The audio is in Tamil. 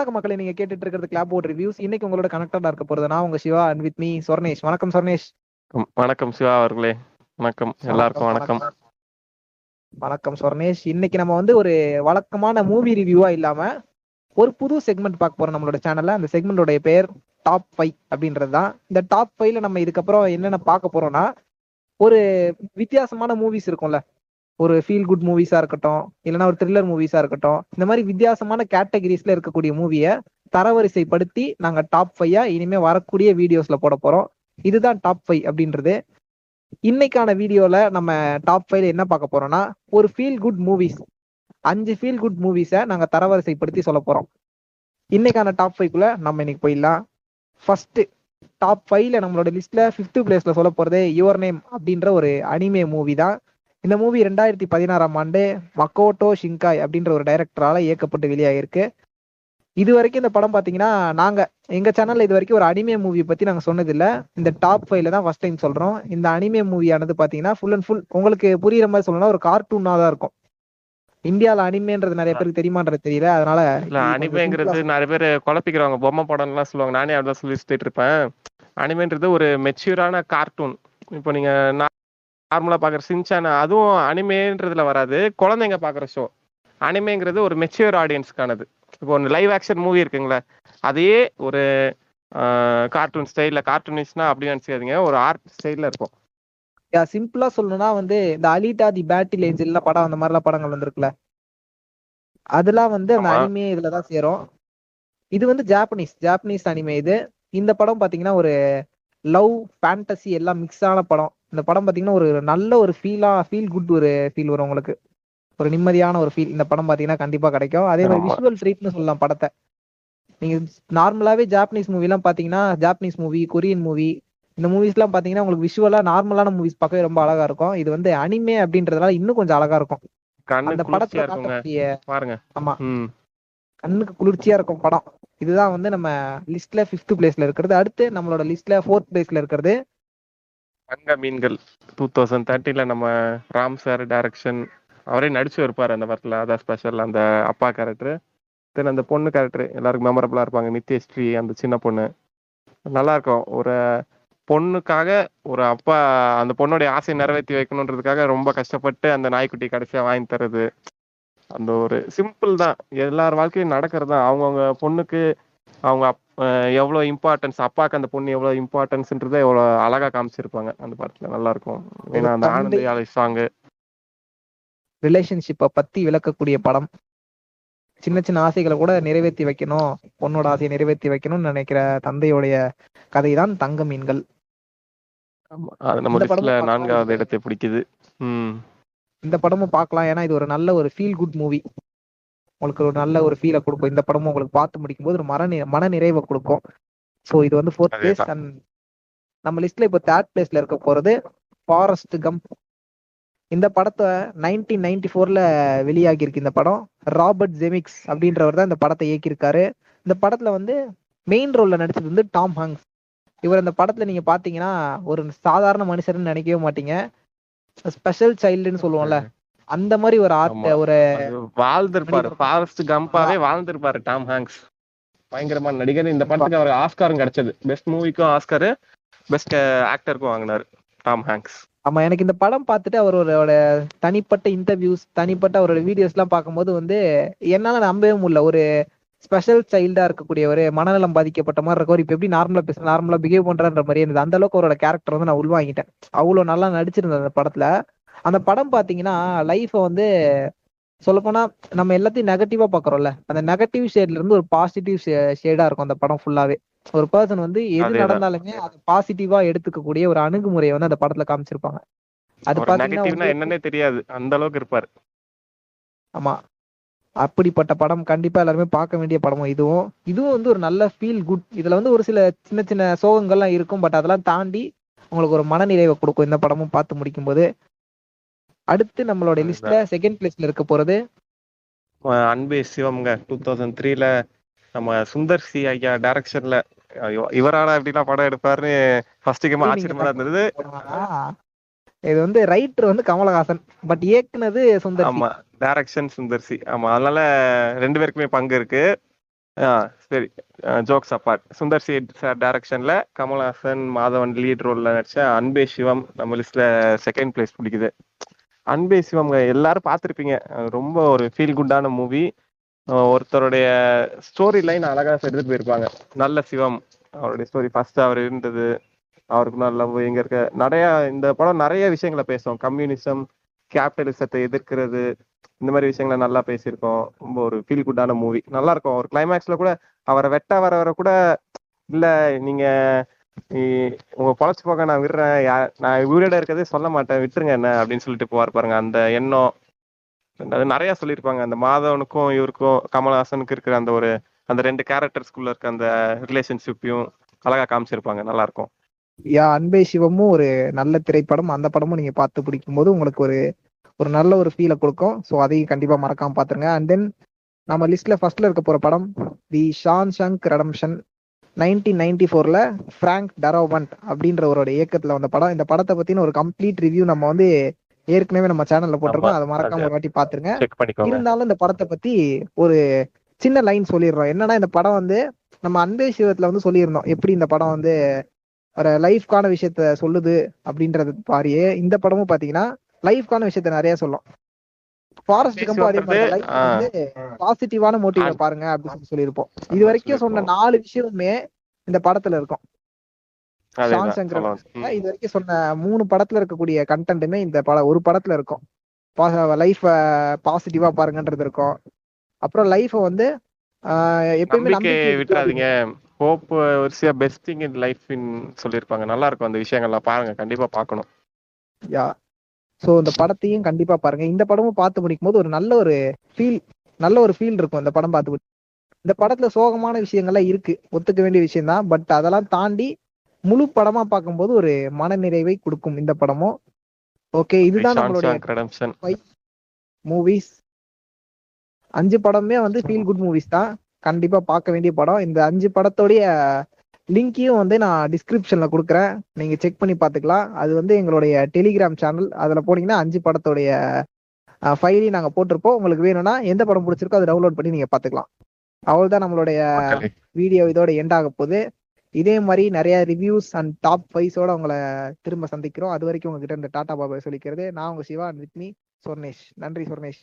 வணக்கம் மக்களை நீங்க கேட்டுட்டு இருக்கிறது கிளாப் போர்ட் ரிவ்யூஸ் இன்னைக்கு உங்களோட கனெக்டடா இருக்க போறது நான் உங்க Siva and with me Sornesh. வணக்கம் சொர்ணேஷ். வணக்கம். சிவா அவர்களே. வணக்கம். எல்லாருக்கும் வணக்கம். வணக்கம். சொர்ணேஷ். இன்னைக்கு நம்ம வந்து ஒரு வழக்கமான மூவி ரிவ்யூவா இல்லாம ஒரு புது செக்மெண்ட் பார்க்க போறோம் நம்மளோட சேனல்ல அந்த செக்மெண்டோட பேர் டாப் ஃபைவ் அப்படின்றது தான். இந்த டாப் ஃபைவ்ல நம்ம இதுக்கப்புறம் என்னென்ன பார்க்க போறோம்னா ஒரு வித்தியாசமான மூவிஸ் இருக்கும்ல. ஒரு ஃபீல் குட் மூவிஸா இருக்கட்டும் இல்லைன்னா ஒரு த்ரில்லர் மூவிஸா இருக்கட்டும் இந்த மாதிரி வித்தியாசமான கேட்டகரிஸ்ல இருக்கக்கூடிய மூவியை தரவரிசைப்படுத்தி நாங்க டாப் ஃபைவா இனிமே வரக்கூடிய வீடியோஸ்ல போட போறோம். இதுதான் டாப் ஃபைவ் அப்படின்றது. இன்னைக்கான வீடியோல நம்ம டாப் ஃபைவ்ல என்ன பார்க்க போறோம்னா ஒரு ஃபீல் குட் மூவிஸ் அஞ்சு ஃபீல் குட் மூவிஸை நாங்க தரவரிசைப்படுத்தி சொல்ல போறோம். இன்னைக்கான டாப் ஃபைவ்க்குள்ள நம்ம இன்னைக்கு போயிடலாம். ஃபர்ஸ்ட் டாப் ஃபைவ்ல நம்மளோட லிஸ்ட்ல ஃபிஃப்த் பிளேஸ்ல சொல்ல போறது யுவர் நேம் அப்படின்ற ஒரு அனிமே மூவி தான். இந்த மூவி ரெண்டாயிரத்தி பதினாறாம் ஆண்டு மக்கோட்டோ ஷிங்காய் அப்படின்ற ஒரு டைரக்டரால இயக்கப்பட்டு வெளியாகிருக்கு இது வரைக்கும் இந்த படம் பாத்தீங்கன்னா நாங்க எங்க சேனல்ல இது வரைக்கும் ஒரு அனிமே மூவி பத்தி நாங்க சொன்னது இல்ல இந்த டாப் ஃபைவ்ல தான் ஃபர்ஸ்ட் டைம் சொல்றோம். இந்த அனிமே மூவியானது பாத்தீங்கன்னா ஃபுல் அண்ட் ஃபுல் உங்களுக்கு புரியுற மாதிரி சொல்லணும்னா ஒரு கார்ட்டூனா தான் இருக்கும். இந்தியால அனிமேன்றது நிறைய பேருக்கு தெரியுமான்றது தெரியல. அதனால இல்ல அனிமேங்கிறது நிறைய பேர் குழப்பிக்கிறவங்க பொம்மை படம் எல்லாம் சொல்லுவாங்க. நானே அப்படிதான் சொல்லி சுத்திட்டு இருப்பேன். அனிமேன்றது ஒரு மெச்சூரான கார்ட்டூன் இப்போ நீங்க நார்மலா பாக்குற சின்சான் அதுவும் அனிமேன்றதுல வராது. குழந்தைங்க பாக்குற ஷோ அனிமேங்கிறது ஒரு மெச்சூர் ஆடியன்ஸ்க்கானது இப்போ ஒரு லைவ் ஆக்ஷன் மூவி இருக்குங்களே அதையே ஒரு கார்ட்டூன் ஸ்டைல்ல கார்ட்டூனிஸ்னா அப்படி நினைச்சுக்காதீங்க. ஒரு ஆர்ட் ஸ்டைல்ல இருக்கும் சிம்பிளா சொல்லணும்னா வந்து இந்த அலிட்டா தி பேட்டில் ஏஞ்சல் படம் அந்த மாதிரிலாம் படங்கள் வந்திருக்குல்ல. அதெல்லாம் வந்து அந்த. அனிமே இதுலதான் சேரும். இது வந்து ஜாப்பனீஸ் ஜாப்பனீஸ் அனிமே இது. இந்த படம் பாத்தீங்கன்னா ஒரு லவ் ஃபேண்டசி எல்லாம் மிக்ஸ் ஆன படம். இந்த படம் பாத்தீங்கன்னா ஒரு நல்ல ஒரு ஃபீலா ஃபீல் குட் ஒரு ஃபீல் வரும் உங்களுக்கு. ஒரு நிம்மதியான ஒரு ஃபீல் இந்த படம் பாத்தீங்கன்னா கண்டிப்பா கிடைக்கும். அதே மாதிரி. விஷுவல் ட்ரீட்னு சொல்லலாம் படத்தை. நீங்க நார்மலாவே ஜாப்பனீஸ் மூவி எல்லாம் பாத்தீங்கன்னா ஜாப்பனீஸ் மூவி கொரியன் மூவி இந்த மூவிஸ் எல்லாம் பாத்தீங்கன்னா உங்களுக்கு விஷுவலா நார்மலான மூவிஸ் பார்க்கவே ரொம்ப அழகா இருக்கும். இது வந்து அனிமே அப்படின்றதுனால இன்னும் கொஞ்சம் அழகா இருக்கும். அந்த படத்துல பாருங்க. ஆமா. கண்ணுக்கு குளிர்ச்சியா இருக்கும் படம். இதுதான் வந்து நம்ம லிஸ்ட்ல ஃபிஃப்த் பிளேஸ்ல இருக்கிறது. அடுத்து நம்மளோட லிஸ்ட்ல ஃபோர்த் பிளேஸ்ல இருக்கிறது. தங்க மீன்கள் டூ தௌசண்ட் தேர்ட்டில நம்ம ராம் சார் டைரக்ஷன் அவரே நடிச்சு இருப்பார் அந்த படத்துல அதான் ஸ்பெஷல் அந்த அப்பா கேரக்டர் தென் அந்த பொண்ணு கேரக்டர் எல்லாருக்கும் மெமரபிளா இருப்பாங்க. நித்யஸ்ரீ அந்த சின்ன பொண்ணு. நல்லா இருக்கும். ஒரு பொண்ணுக்காக ஒரு அப்பா அந்த பொண்ணுடைய ஆசையை நிறைவேற்றி வைக்கணுன்றதுக்காக ரொம்ப கஷ்டப்பட்டு அந்த நாய்க்குட்டி கடைசியாக வாங்கி தர்றது. அந்த ஒரு சிம்பிள் தான். எல்லார் வாழ்க்கையும் நடக்கிறது தான் அவங்கவுங்க பொண்ணுக்கு அவங்க அப் எவ்வளோ இம்பார்ட்டன்ஸ் அப்பாவுக்கு அந்த பொண்ணு எவ்வளோ இம்பார்ட்டன்ஸ்ன்றதை எவ்வளோ அழகா காமிச்சிருப்பாங்க. அந்த படத்துல நல்லா இருக்கும் ஏன்னா அந்த ஆனந்தி யாழை சாங்கு ரிலேஷன்ஷிப்பை பத்தி விளக்கக்கூடிய படம். சின்ன சின்ன ஆசைகளை கூட நிறைவேற்றி வைக்கணும். பொண்ணோட ஆசையை நிறைவேற்றி வைக்கணும்னு நினைக்கிற தந்தையுடைய கதை தான் தங்க மீன்கள் நான்காவது இடத்தை பிடிக்குது. இந்த படமும் பார்க்கலாம். ஏன்னா இது ஒரு நல்ல ஒரு ஃபீல் குட் மூவி உங்களுக்கு ஒரு நல்ல ஒரு ஃபீலை கொடுக்கும். இந்த படமும் உங்களுக்கு பார்த்து முடிக்கும் போது ஒரு மன மன நிறைவை கொடுக்கும். ஸோ இது வந்து ஃபோர்த் பிளேஸ். அண்ட் நம்ம லிஸ்ட்ல இப்போ தேர்ட் பிளேஸ்ல இருக்க போறது ஃபாரஸ்ட் கம் இந்த படத்தை நைன்டீன் நைன்டி ஃபோர்ல வெளியாகி இருக்கு இந்த படம். ராபர்ட் ஜெமிக்ஸ் அப்படின்றவர் தான் இந்த படத்தை இயக்கியிருக்காரு. இந்த படத்துல வந்து மெயின் ரோல்ல நடிச்சது வந்து டாம் ஹாங்ஸ் இவர் இந்த படத்துல நீங்க பாத்தீங்கன்னா ஒரு சாதாரண மனுஷர்னு நினைக்கவே மாட்டீங்க. ஸ்பெஷல் சைல்டுன்னு சொல்லுவோம்ல. அந்த மாதிரி ஒரு ஆர்ட். ஒரு வாழ்ந்திருப்பாரு. ஃபாரஸ்ட் கம்பாவே வாழ்ந்திருப்பாரு டாம் ஹாங்க்ஸ் பயங்கரமான நடிகர். இந்த படத்துக்கு அவர் ஆஸ்காரும் கிடைச்சது. பெஸ்ட் மூவிக்கும் ஆஸ்காரு பெஸ்ட் ஆக்டருக்கும் வாங்கினாரு டாம் ஹாங்க்ஸ் ஆமா எனக்கு இந்த படம் பார்த்துட்டு அவரோட தனிப்பட்ட இன்டர்வியூஸ் தனிப்பட்ட அவரோட வீடியோஸ் எல்லாம் பார்க்கும்போது வந்து என்னால நம்பவே முடியல. ஒரு ஸ்பெஷல் சைல்டா இருக்கக்கூடிய ஒரு மனநலம் பாதிக்கப்பட்ட மாதிரி இருக்கவர் இப்ப எப்படி நார்மலா பேச நார்மலா பிஹேவ் பண்றான்ற மாதிரி இருந்தது. அந்த அளவுக்கு அவரோட கேரக்டர் வந்து நான் உள்வாங்கிட்டேன். அவ்வளவு நல்லா நடிச்சிருந்தது அந்த படத்துல. அந்த படம் பாத்தீங்கன்னா லைஃப வந்து சொல்லப்போனா நம்ம எல்லாத்தையும் நெகட்டிவா பாக்குறோம்ல. அந்த நெகட்டிவ் ஷேட்ல இருந்து ஒரு பாசிட்டிவ் ஷேடா இருக்கும் அந்த படம் ஃபுல்லாவே ஒரு பர்சன் வந்து எது. நடந்தாலுமே அது பாசிட்டிவா எடுத்துக்கக்கூடிய ஒரு அணுகுமுறையை வந்து அந்த படத்துல காமிச்சிருப்பாங்க. அது பாத்தீங்கன்னா என்னன்னே தெரியாது. அந்த அளவுக்கு இருப்பாரு. ஆமா. அப்படிப்பட்ட படம் கண்டிப்பா எல்லாருமே பார்க்க வேண்டிய படமும் இதுவும். இதுவும் வந்து ஒரு நல்ல ஃபீல் குட் இதுல வந்து ஒரு சில சின்ன சின்ன சோகங்கள்லாம் இருக்கும். பட் அதெல்லாம் தாண்டி உங்களுக்கு ஒரு மனநிறைவை கொடுக்கும். இந்த படமும் பார்த்து முடிக்கும் போது அடுத்து நம்மளோட லிஸ்ட்ல செகண்ட் பிளேஸ்ல இருக்க போறது. அன்பே சிவம்ங்க. டூ தௌசண்ட் த்ரீல நம்ம சுந்தர் சி ஐயா டைரக்ஷன்ல இவராடா எப்படிலாம் படம் எடுப்பாருன்னு ஃபர்ஸ்ட் கேம் ஆச்சரியமா இருந்தது. இது வந்து ரைட்டர் வந்து கமலஹாசன் பட் இயக்குனது சுந்தர். ஆமா டைரக்ஷன் சுந்தர் சி. ஆமா அதனால ரெண்டு பேருக்குமே பங்கு இருக்கு. சரி jokes apart Sundar C sir டைரக்ஷன்ல கமல்ஹாசன் மாதவன் லீட் ரோல்ல நடிச்ச அன்பே சிவம் நம்ம லிஸ்ட்ல செகண்ட் பிளேஸ் பிடிக்குது. அன்பே சிவம் எல்லாரும் பார்த்துருப்பீங்க. ரொம்ப ஒரு ஃபீல் குட்டான மூவி ஒருத்தருடைய ஸ்டோரி லைன் அழகா எடுத்துட்டு போயிருப்பாங்க. நல்ல சிவம். அவருடைய ஸ்டோரி ஃபர்ஸ்ட் அவர் இருந்தது. அவருக்கு நல்ல லவ் எங்க இருக்க. நிறைய இந்த படம் நிறைய விஷயங்களை பேசும். கம்யூனிசம் கேபிட்டலிசத்தை எதிர்க்கிறது. இந்த மாதிரி விஷயங்களை நல்லா பேசியிருக்கோம். ரொம்ப ஒரு ஃபீல் குட்டான மூவி நல்லா இருக்கும். ஒரு கிளைமேக்ஸ்ல கூட அவரை வெட்ட வர வர கூட இல்ல நீங்க உங்க பொழைச்சு போக நான் விடுறேன். யா- நான் உயிரோட இருக்கதே சொல்ல மாட்டேன். விட்டுருங்க என்ன அப்படின்னு சொல்லிட்டு போவார் பாருங்க. அந்த எண்ணம். அது நிறைய சொல்லியிருப்பாங்க. அந்த மாதவனுக்கும் இவருக்கும் கமல்ஹாசனுக்கு இருக்கிற அந்த ஒரு அந்த ரெண்டு கேரக்டர்ஸ்குள்ள இருக்க அந்த ரிலேஷன்ஷிப்பையும் அழகா காமிச்சிருப்பாங்க. நல்லா இருக்கும். யா அன்பே சிவமும் ஒரு நல்ல திரைப்படம். அந்த படமும் நீங்க பார்த்து பிடிக்கும் போது உங்களுக்கு ஒரு ஒரு நல்ல ஒரு ஃபீலை கொடுக்கும். ஸோ அதையும் கண்டிப்பா மறக்காம பாத்துருங்க அண்ட் தென் நம்ம லிஸ்ட்ல ஃபர்ஸ்ட்ல இருக்க போற படம் the Shawshank redemption nineteen ninety ஃபோர்ல ஃப்ராங்க் டரோவன்ட் அப்படின்றவரோட இயக்கத்துல வந்த படம். இந்த படத்தை பத்தின ஒரு கம்ப்ளீட் ரிவ்யூ நம்ம வந்து ஏற்கனவே நம்ம சேனல்ல போட்டிருக்கோம். அதை மறக்காம ஒரு வாட்டி பாத்துருங்க. இருந்தாலும் இந்த படத்தை பத்தி ஒரு சின்ன லைன் சொல்லிடுறோம். என்னன்னா இந்த படம் வந்து நம்ம அன்பே சிவத்துல வந்து சொல்லியிருந்தோம். எப்படி இந்த படம் வந்து ஒரு லைஃப்கான விஷயத்த சொல்லுது அப்படின்றது பாரியே. இந்த படமும் பாத்தீங்கன்னா லைஃப்கான விஷயத்த நிறைய சொல்லும். ஃபாரஸ்ட் கம்போ அதே மாதிரி பாசிட்டிவான மோட்டிவ பாருங்க அப்படின்னு சொல்லி சொல்லியிருப்போம். இது வரைக்கும் சொன்ன நாலு விஷயமுமே இந்த படத்துல இருக்கும். ஷான் சங்கர். இது வரைக்கும் சொன்ன மூணு படத்துல இருக்கக்கூடிய கண்டென்ட்டுமே இந்த படம் ஒரு படத்துல இருக்கும். லைஃப பாசிட்டிவா பாருங்கன்றது இருக்கும். அப்புறம் லைஃப வந்து எப்பயுமே நம்பிக்கை விட்டுறாதீங்க. ஹோப் வரிசையா best thing in life in சொல்லியிருப்பாங்க. நல்லா இருக்கும் அந்த விஷயங்கள்லாம் பாருங்க. கண்டிப்பா பார்க்கணும். யா சோ இந்த படத்தையும் கண்டிப்பா பாருங்க. இந்த படமும் பார்த்து முடிக்கும் போது ஒரு நல்ல ஒரு ஃபீல் நல்ல ஒரு ஃபீல் இருக்கும் இந்த படம் பார்த்து இந்த படத்துல சோகமான விஷயங்கள்லாம் இருக்கு. ஒத்துக்க வேண்டிய விஷயம் தான் பட் அதெல்லாம் தாண்டி முழு படமா பார்க்கும்போது ஒரு மன நிறைவை கொடுக்கும் இந்த படமும் ஓகே இதுதான் நம்மளுடைய மூவிஸ் அஞ்சு படமே வந்து ஃபீல் குட் மூவிஸ் தான். கண்டிப்பா பார்க்க வேண்டிய படம். இந்த அஞ்சு படத்தோடைய லிங்கையும் வந்து நான் டிஸ்கிரிப்ஷன்ல கொடுக்குறேன். நீங்க செக் பண்ணி பார்த்துக்கலாம். அது வந்து எங்களுடைய டெலிகிராம் சேனல் அதுல போனீங்கன்னா அஞ்சு படத்தோடைய ஃபைலையும் நாங்க போட்டிருப்போம். உங்களுக்கு வேணும்னா எந்த படம் பிடிச்சிருக்கோ அதை டவுன்லோட் பண்ணி நீங்க பார்த்துக்கலாம். அவ்வளவுதான் நம்மளுடைய வீடியோ இதோட எண்ட் ஆக போகுது. இதே மாதிரி நிறைய ரிவ்யூஸ் அண்ட் டாப் ஃபைஸோட உங்களை திரும்ப சந்திக்கிறோம். அது வரைக்கும் உங்ககிட்ட இந்த டாடா பாபாய் சொல்லிக்கிறது. நான் உங்க சிவா வித் மீ சொர்ணேஷ். நன்றி சொர்ணேஷ்.